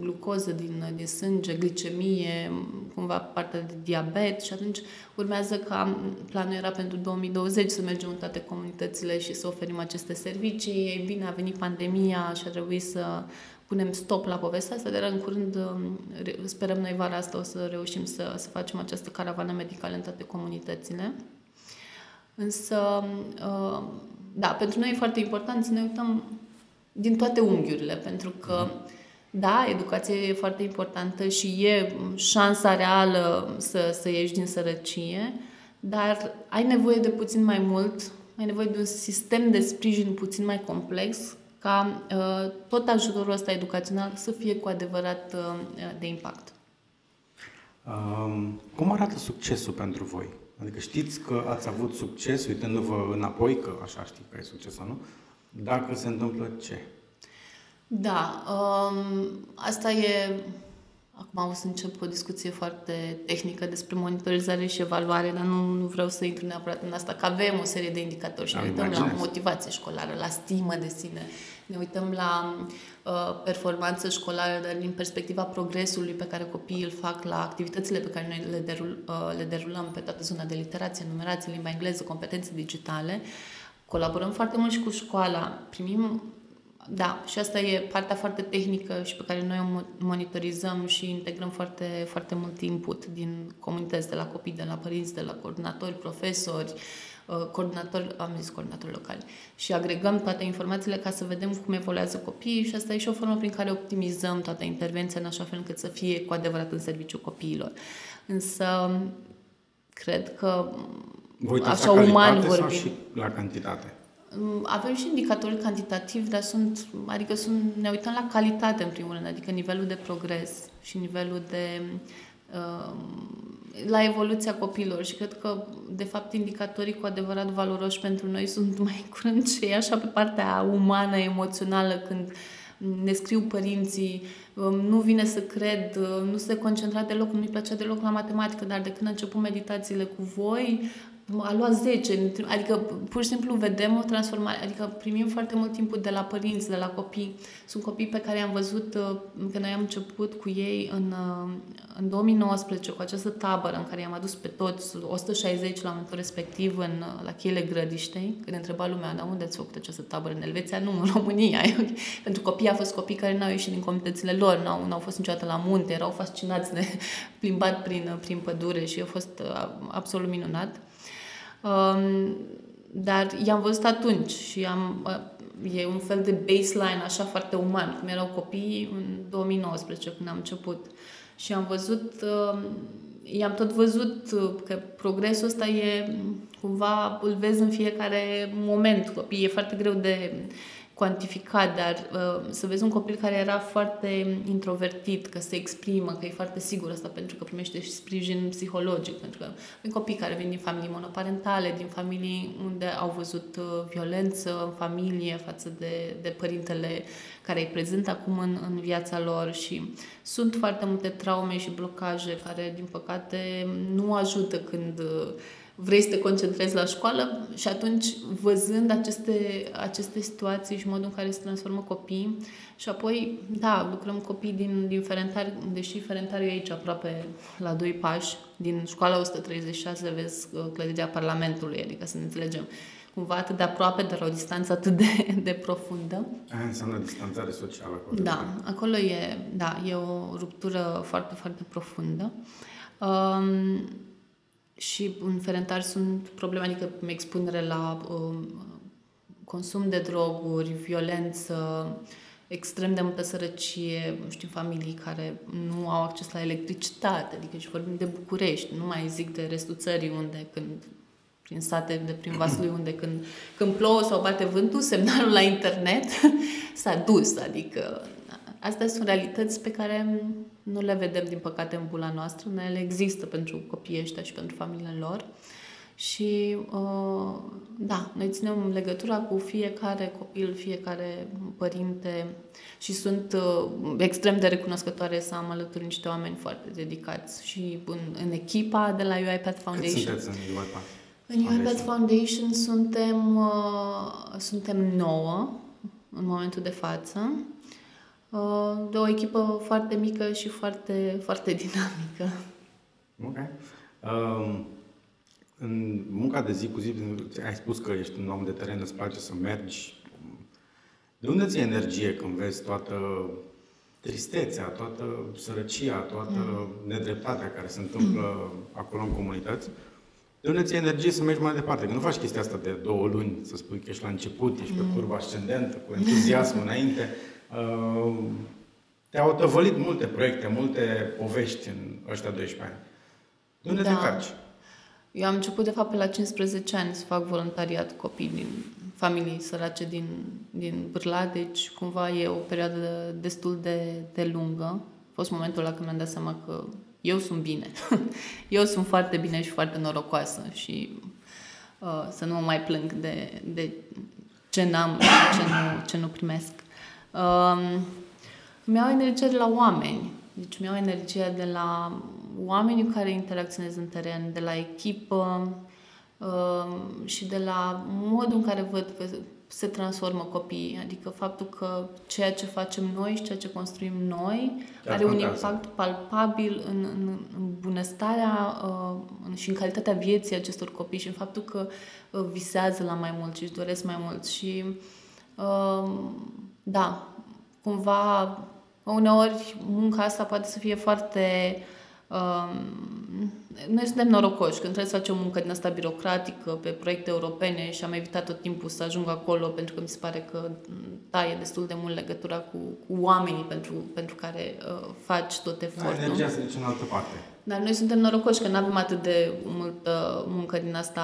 glucoză din, din sânge, glicemie, cumva partea de diabet și atunci urmează ca planul era pentru 2020 să mergem în toate comunitățile și să oferim aceste servicii. Ei bine, a venit pandemia și a trebuit să punem stop la povestea asta, dar în curând um, sperăm noi vara asta o să reușim să, să facem această caravană medicală în toate comunitățile. Însă, uh, da, pentru noi e foarte important să ne uităm din toate unghiurile, pentru că mm da, educația e foarte importantă și e șansa reală să, să ieși din sărăcie, dar ai nevoie de puțin mai mult, ai nevoie de un sistem de sprijin puțin mai complex ca uh, tot ajutorul ăsta educațional să fie cu adevărat uh, de impact. Um, cum arată succesul pentru voi? Adică știți că ați avut succes uitându-vă înapoi, că așa știți că e succes sau nu, dacă se întâmplă ce? Da, um, asta e acum am să încep o discuție foarte tehnică despre monitorizare și evaluare, dar nu, nu vreau să intru neapărat în asta, că avem o serie de indicatori și ne uităm la motivație școlară, la stimă de sine, ne uităm la uh, performanță școlară, dar din perspectiva progresului pe care copiii îl fac la activitățile pe care noi le, derul, uh, le derulăm pe toată zona de literație, numerație, limba engleză, competențe digitale. Colaborăm foarte mult și cu școala, primim da, și asta e partea foarte tehnică și pe care noi o monitorizăm și integrăm foarte, foarte mult input din comunități, de la copii, de la părinți, de la coordonatori, profesori, uh, coordonatori, am zis coordonatori locali, și agregăm toate informațiile ca să vedem cum evoluează copiii și asta e și o formă prin care optimizăm toată intervenția în așa fel încât să fie cu adevărat în serviciu copiilor. Însă, cred că așa uman vorbim. și la cantitate? Mm, avem și indicatori cantitativi, dar sunt, adică sunt, ne uităm la calitate în primul rând, adică nivelul de progres și nivelul de uh, la evoluția copilor și cred că, de fapt, indicatorii cu adevărat valoroși pentru noi sunt mai curând cei așa pe partea umană, emoțională, când ne scriu părinții, um, nu vine să cred, uh, nu se concentra deloc, nu-i plăcea deloc la matematică, dar de când a început meditațiile cu voi, a luat 10, adică pur și simplu vedem o transformare, adică primim foarte mult timp de la părinți, de la copii. Sunt copii pe care am văzut uh, când noi am început cu ei în, uh, în 2019 cu această tabără în care i-am adus pe toți, 160 la momentul respectiv în, uh, la cheile grădiștei, când întreba lumea, dar unde ați făcut această tabără? În Elveția? Nu, în România. Pentru copii a fost copii care n-au ieșit din comunitățile lor, n-au, n-au fost niciodată la munte, erau fascinați de plimbat prin, prin pădure și a fost absolut minunat. Um, dar i-am văzut atunci și am, uh, e un fel de baseline așa foarte uman, cum erau copiii în 2019 când am început. Și am văzut, uh, i-am tot văzut uh, că progresul ăsta e cumva, îl vezi în fiecare moment. Copiii e foarte greu de cuantificat, dar uh, să vezi un copil care era foarte introvertit, că se exprimă, că e foarte sigur asta pentru că primește și sprijin psihologic, pentru că avem copii care vin din familii monoparentale, din familii unde au văzut uh, violență în familie față de, de părintele care îi prezent acum în, în viața lor și sunt foarte multe traume și blocaje care, din păcate, nu ajută când uh, vrei să te concentrezi la școală și atunci văzând aceste, aceste situații și modul în care se transformă copiii și apoi, da, lucrăm copii din, din Ferentari, deși Ferentari e aici aproape la doi pași, din școala 136 vezi uh, clădirea Parlamentului, adică să ne înțelegem cumva atât de aproape, dar la o distanță atât de, de profundă. Aia înseamnă distanțare socială. Acolo. Da, acolo e, da, e o ruptură foarte, foarte profundă. Um, și în Ferentari sunt probleme, adică expunere la um, consum de droguri, violență, extrem de multă sărăcie, știu, familii care nu au acces la electricitate, adică și vorbim de București, nu mai zic de restul țării unde când prin sate de prin Vaslui, unde când, când plouă sau bate vântul, semnalul la internet s-a dus, adică Astea sunt realități pe care nu le vedem, din păcate, în bula noastră. Ele există pentru copiii ăștia și pentru familiile lor. Și, uh, da, noi ținem legătura cu fiecare copil, fiecare părinte și sunt uh, extrem de recunoscătoare să am alături niște oameni foarte dedicați și în, în echipa de la UiPath Foundation. Cât sunteți în UiPath? În UiPath Foundation suntem, uh, suntem nouă în momentul de față Uh, de o echipă foarte mică și foarte, foarte dinamică. Ok. Um, în munca de zi cu zi, ai spus că ești un om de teren, îți place să mergi. De unde ți energie când vezi toată tristețea, toată sărăcia, toată mm. nedreptatea care se întâmplă acolo în comunități? De unde ți energie să mergi mai departe? Că nu faci chestia asta de două luni, să spui că ești la început, ești pe mm. curba ascendentă, cu entuziasm înainte. Te-au tăvălit multe proiecte, multe povești în ăștia 12 ani. De unde da. te încarci? Eu am început, de fapt, pe la 15 ani să fac voluntariat copii din familii sărace din, din Bârla, deci cumva e o perioadă destul de, de lungă. A fost momentul la când mi-am dat seama că eu sunt bine. eu sunt foarte bine și foarte norocoasă și uh, să nu mă mai plâng de, de ce n-am și ce nu, ce nu primesc. Um, îmi iau energie de la oameni. Deci mi-au energia de la oamenii cu care interacționez în teren, de la echipă uh, și de la modul în care văd că se transformă copiii. Adică faptul că ceea ce facem noi și ceea ce construim noi Chiar are contează. un impact palpabil în, în, în bunăstarea uh, și în calitatea vieții acestor copii și în faptul că uh, visează la mai mult și își doresc mai mult. Și uh, da, cumva uneori munca asta poate să fie foarte Um, noi suntem norocoși când trebuie să facem o muncă din asta birocratică pe proiecte europene și am evitat tot timpul să ajung acolo pentru că mi se pare că taie destul de mult legătura cu, cu oamenii pentru, pentru care uh, faci tot da, efortul. Da, energia se duce în altă parte. Dar noi suntem norocoși că nu avem atât de multă muncă din asta.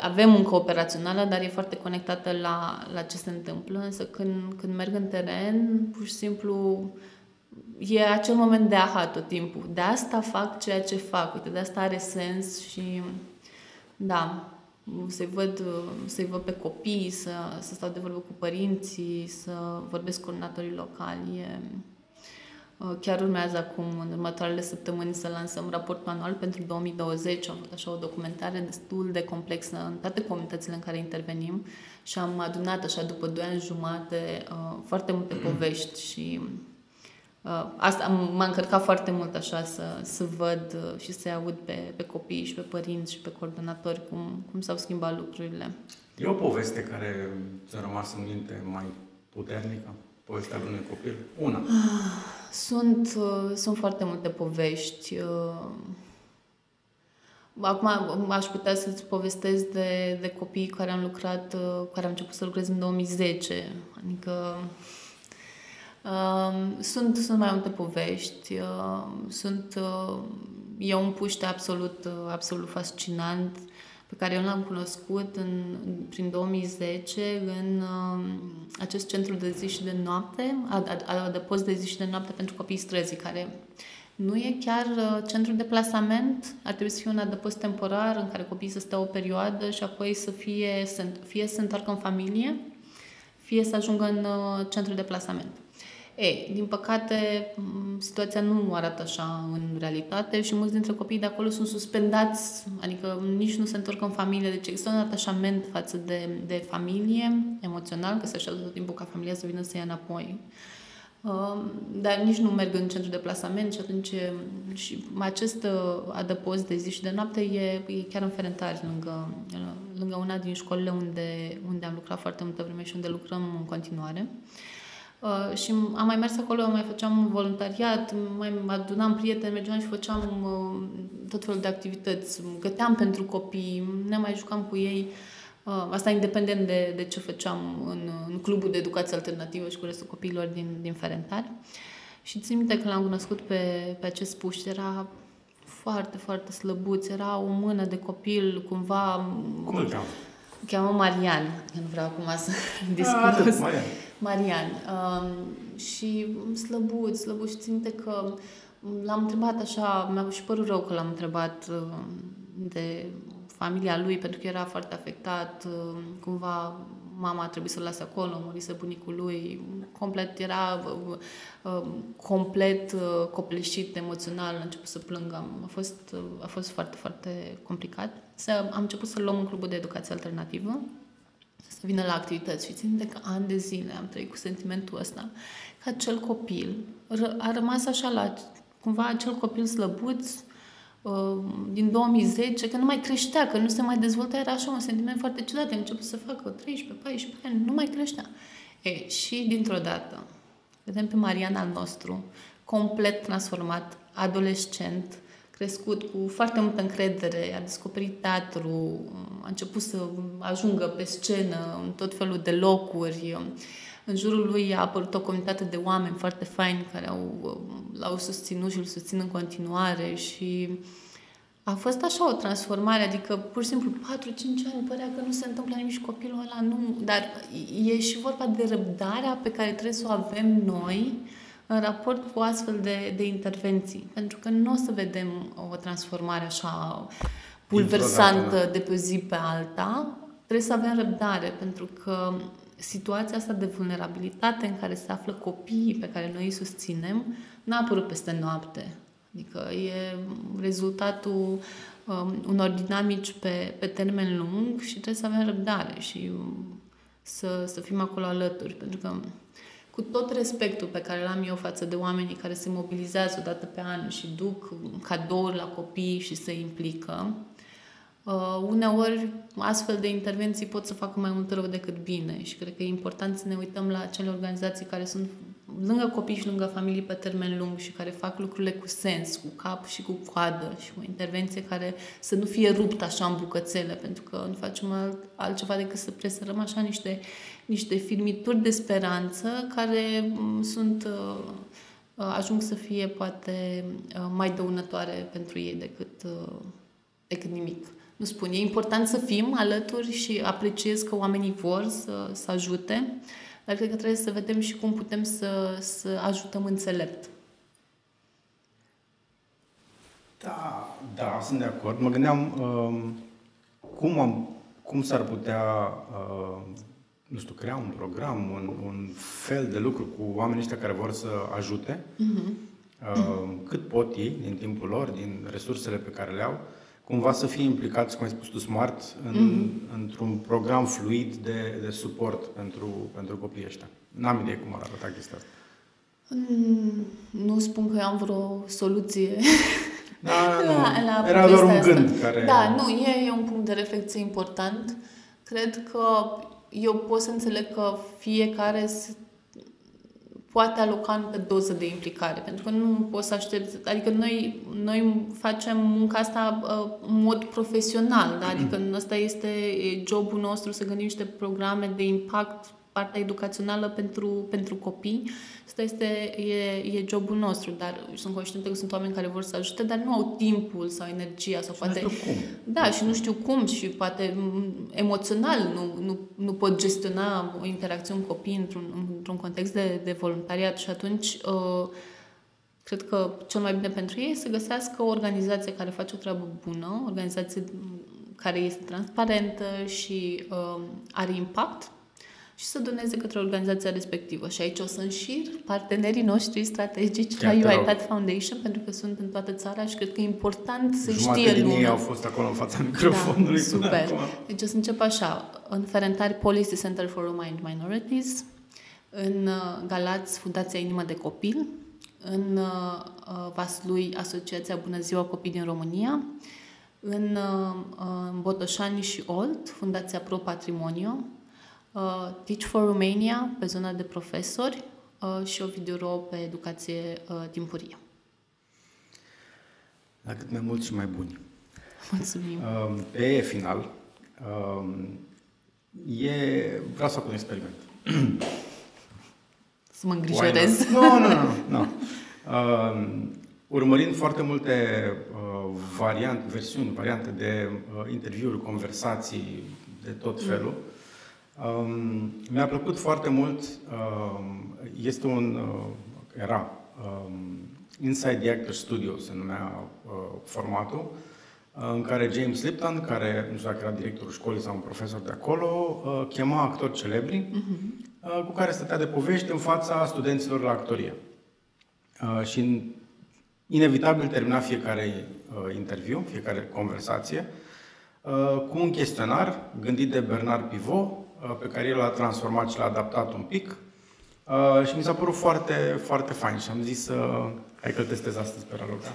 Avem muncă operațională, dar e foarte conectată la, la ce se întâmplă. Însă când, când merg în teren, pur și simplu e acel moment de aha tot timpul. De asta fac ceea ce fac. Uite, de asta are sens și da, să-i văd, să-i văd pe copii, să, să stau de vorbă cu părinții, să vorbesc cu coordonatorii locali. E, chiar urmează acum, în următoarele săptămâni, să lansăm raport manual pentru 2020. Am făcut așa o documentare destul de complexă în toate comunitățile în care intervenim și am adunat așa după 2 ani jumate foarte multe povești și Uh, asta m-a încărcat foarte mult așa să, să văd uh, și să aud pe, pe copii și pe părinți și pe coordonatori cum, cum s-au schimbat lucrurile. E o poveste care ți-a rămas în minte mai puternică? Povestea unui copil? Una. Sunt, uh, sunt foarte multe povești. Acum aș putea să-ți povestesc de, de copii care am lucrat, care am început să lucrez în 2010. Adică sunt, sunt mai multe povești, sunt, e un puște absolut, absolut fascinant pe care eu l-am cunoscut în, prin 2010 în uh, acest centru de zi și de noapte, adăpost de zi și de noapte pentru copii străzii, care nu e chiar uh, centru de plasament, ar trebui să fie un adăpost temporar în care copiii să stea o perioadă și apoi să fie, să, fie să se întoarcă în familie, fie să ajungă în uh, centru de plasament. Ei, din păcate, situația nu arată așa în realitate și mulți dintre copiii de acolo sunt suspendați, adică nici nu se întorc în familie, deci există un atașament față de, de familie, emoțional, că se așează tot timpul ca familia să vină să ia înapoi. Um, dar nici nu merg în centru de plasament și atunci și acest uh, adăpost de zi și de noapte e, e chiar în Ferentari, lângă, lângă una din școlile unde, unde am lucrat foarte multă vreme și unde lucrăm în continuare. Uh, Uh, și am mai mers acolo, mai făceam voluntariat, mai adunam prieteni, mergeam și făceam uh, tot felul de activități. Găteam pentru copii, ne mai jucam cu ei. Uh, asta independent de, de ce făceam în, în clubul de educație alternativă și cu restul copiilor din, din Ferentari. Și țin minte că l-am cunoscut pe, pe acest puști, era foarte, foarte slăbuț, era o mână de copil, cumva... Cum îl cheamă? Cheamă Marian, eu nu vreau acum să discut. Ah, Marian. Marian. Um, și slăbuț, slăbuț și ținte că l-am întrebat așa, mi-a și părut rău că l-am întrebat uh, de familia lui, pentru că era foarte afectat, uh, cumva mama a trebuit să-l lase acolo, murise bunicul lui, complet, era uh, uh, complet uh, copleșit emoțional, a început să plângă. A fost, uh, a fost foarte, foarte complicat. Să, am început să luăm în clubul de educație alternativă, să vină la activități și țin de că ani de zile am trăit cu sentimentul ăsta că acel copil a rămas așa la cumva acel copil slăbuț uh, din 2010, că nu mai creștea, că nu se mai dezvolta, era așa un sentiment foarte ciudat. Am început să facă 13-14 ani, nu mai creștea. E, și dintr-o dată, vedem pe Marian al nostru, complet transformat, adolescent, crescut cu foarte multă încredere, a descoperit teatru, a început să ajungă pe scenă în tot felul de locuri. În jurul lui a apărut o comunitate de oameni foarte faini care au, l-au susținut și îl susțin în continuare și a fost așa o transformare, adică pur și simplu 4-5 ani părea că nu se întâmplă nimic și copilul ăla nu, dar e și vorba de răbdarea pe care trebuie să o avem noi în raport cu astfel de, de intervenții. Pentru că nu o să vedem o transformare așa pulversantă de pe zi pe alta. Trebuie să avem răbdare, pentru că situația asta de vulnerabilitate în care se află copiii pe care noi îi susținem n-a apărut peste noapte. Adică e rezultatul um, unor dinamici pe, pe termen lung și trebuie să avem răbdare și um, să, să fim acolo alături. Pentru că cu tot respectul pe care l-am eu față de oamenii care se mobilizează o dată pe an și duc cadouri la copii și se implică, Uh, uneori, astfel de intervenții pot să facă mai mult rău decât bine și cred că e important să ne uităm la acele organizații care sunt lângă copii și lângă familii pe termen lung și care fac lucrurile cu sens, cu cap și cu coadă și cu o intervenție care să nu fie ruptă așa în bucățele, pentru că nu facem alt, altceva decât să presărăm așa niște, niște filmituri de speranță care mm, sunt uh, uh, ajung să fie poate uh, mai dăunătoare pentru ei decât, decât nimic nu spun, e important să fim alături și apreciez că oamenii vor să, să ajute, dar cred că trebuie să vedem și cum putem să, să ajutăm înțelept. Da, da, sunt de acord. Mă gândeam uh, cum, am, cum s-ar putea, uh, nu știu, crea un program, un, un fel de lucru cu oamenii ăștia care vor să ajute, uh-huh. uh, cât pot ei din timpul lor, din resursele pe care le au, cumva să fie implicați, cum ai spus tu, smart, în, mm-hmm. într-un program fluid de, de suport pentru, pentru copiii ăștia. N-am idee cum ar arăta chestia asta. Mm, nu spun că am vreo soluție. Da, nu, la, la era doar un asta. gând care... Da, nu, e, e un punct de reflexie important. Cred că eu pot să înțeleg că fiecare poate aloca în doză de implicare, pentru că nu poți să aștepți, adică noi, noi facem munca asta uh, în mod profesional, da? adică ăsta este jobul nostru să gândim niște programe de impact partea educațională pentru, pentru copii. Asta este, e, e jobul nostru, dar sunt conștientă că sunt oameni care vor să ajute, dar nu au timpul sau energia sau și poate... Nu știu cum. Da, și nu știu cum și poate emoțional nu, nu, nu pot gestiona o interacțiune cu copii într-un, într-un context de, de voluntariat și atunci uh, cred că cel mai bine pentru ei e să găsească o organizație care face o treabă bună, o organizație care este transparentă și uh, are impact și să doneze către organizația respectivă. Și aici o să înșir partenerii noștri strategici Chiar la UiPath Foundation, pentru că sunt în toată țara și cred că e important să știe din lumea. ei au fost acolo în fața microfonului. Da, super. Deci o să încep așa. În Ferentari, Policy Center for Roma and Minorities, în uh, Galați, Fundația Inima de Copil, în uh, uh, Vaslui, Asociația Bună Ziua Copii din România, în Botoșani și Olt, Fundația Pro Patrimonio, uh, Teach for Romania pe zona de profesori uh, și o video pe educație uh, timpurie. La cât mai mulți și mai buni. Mulțumim. Uh, pe final, uh, e... vreau să fac un experiment. să mă îngrijorez. Nu, nu, nu. nu. Uh, urmărind foarte multe uh, variante, versiuni, variante de uh, interviuri, conversații de tot felul, mm Um, mi-a plăcut foarte mult, um, este un, uh, era um, Inside the Actor Studio, se numea uh, formatul, uh, în care James Lipton, care nu știu dacă era directorul școlii sau un profesor de acolo, uh, chema actori celebri, uh-huh. uh, cu care stătea de povești în fața studenților la actorie. Uh, și inevitabil termina fiecare uh, interviu, fiecare conversație, uh, cu un chestionar gândit de Bernard Pivot, Uh, pe care el l-a transformat și l-a adaptat un pic. Uh, și mi s-a părut foarte, foarte fain și am zis uh, hai că testez astăzi pe Raloga.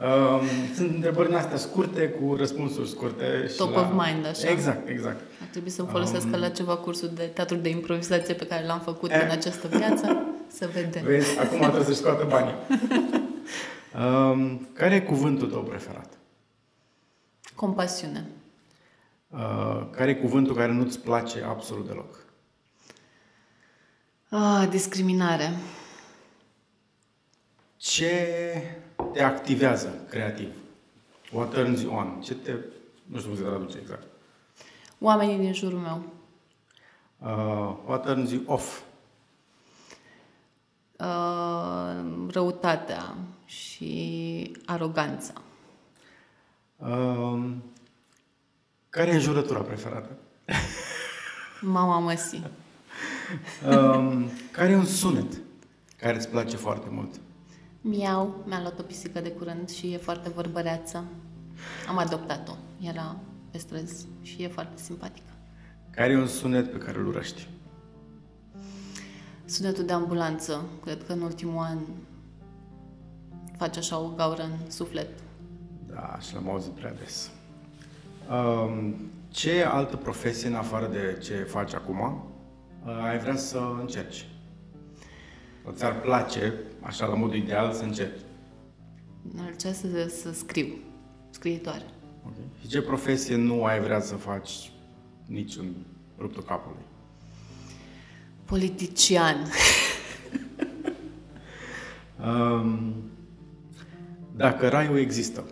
uh, sunt întrebări astea scurte, cu răspunsuri scurte. Și Top la... of mind, așa? Exact, exact. Ar trebui să-mi folosesc um, la ceva cursuri de teatru de improvizație pe care l-am făcut eh. în această viață. Să vedem. Vezi, acum trebuie să-și scoată banii. um, care e cuvântul tău preferat? Compasiune. Uh, care e cuvântul care nu-ți place absolut deloc? Ah, discriminare. Ce te activează creativ? What turns you on? Ce te... Nu știu cum se traduce exact. Oamenii din jurul meu. Uh, what turns you off? Uh, răutatea și aroganța. Uh, care e jurătura preferată? Mama măsi. Um, care e un sunet care îți place foarte mult? Miau, mi-a luat o pisică de curând și e foarte vorbăreață. Am adoptat-o. Era pe străzi și e foarte simpatică. Care e un sunet pe care îl urăști? Sunetul de ambulanță. Cred că în ultimul an face așa o gaură în suflet. Da, și l-am auzit prea des. Um, ce altă profesie, în afară de ce faci acum, uh, ai vrea să încerci? Sau ți-ar place, așa la modul ideal, să încerci? Ar ce să, să scriu. Scriitoare. Okay. Și ce profesie nu ai vrea să faci nici în ruptul capului? Politician. Um, dacă raiul există,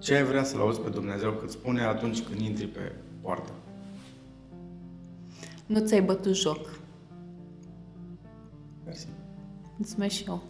ce ai vrea să-L auzi pe Dumnezeu cât spune atunci când intri pe poartă? Nu ți-ai bătut joc. Mersi. Mulțumesc și eu.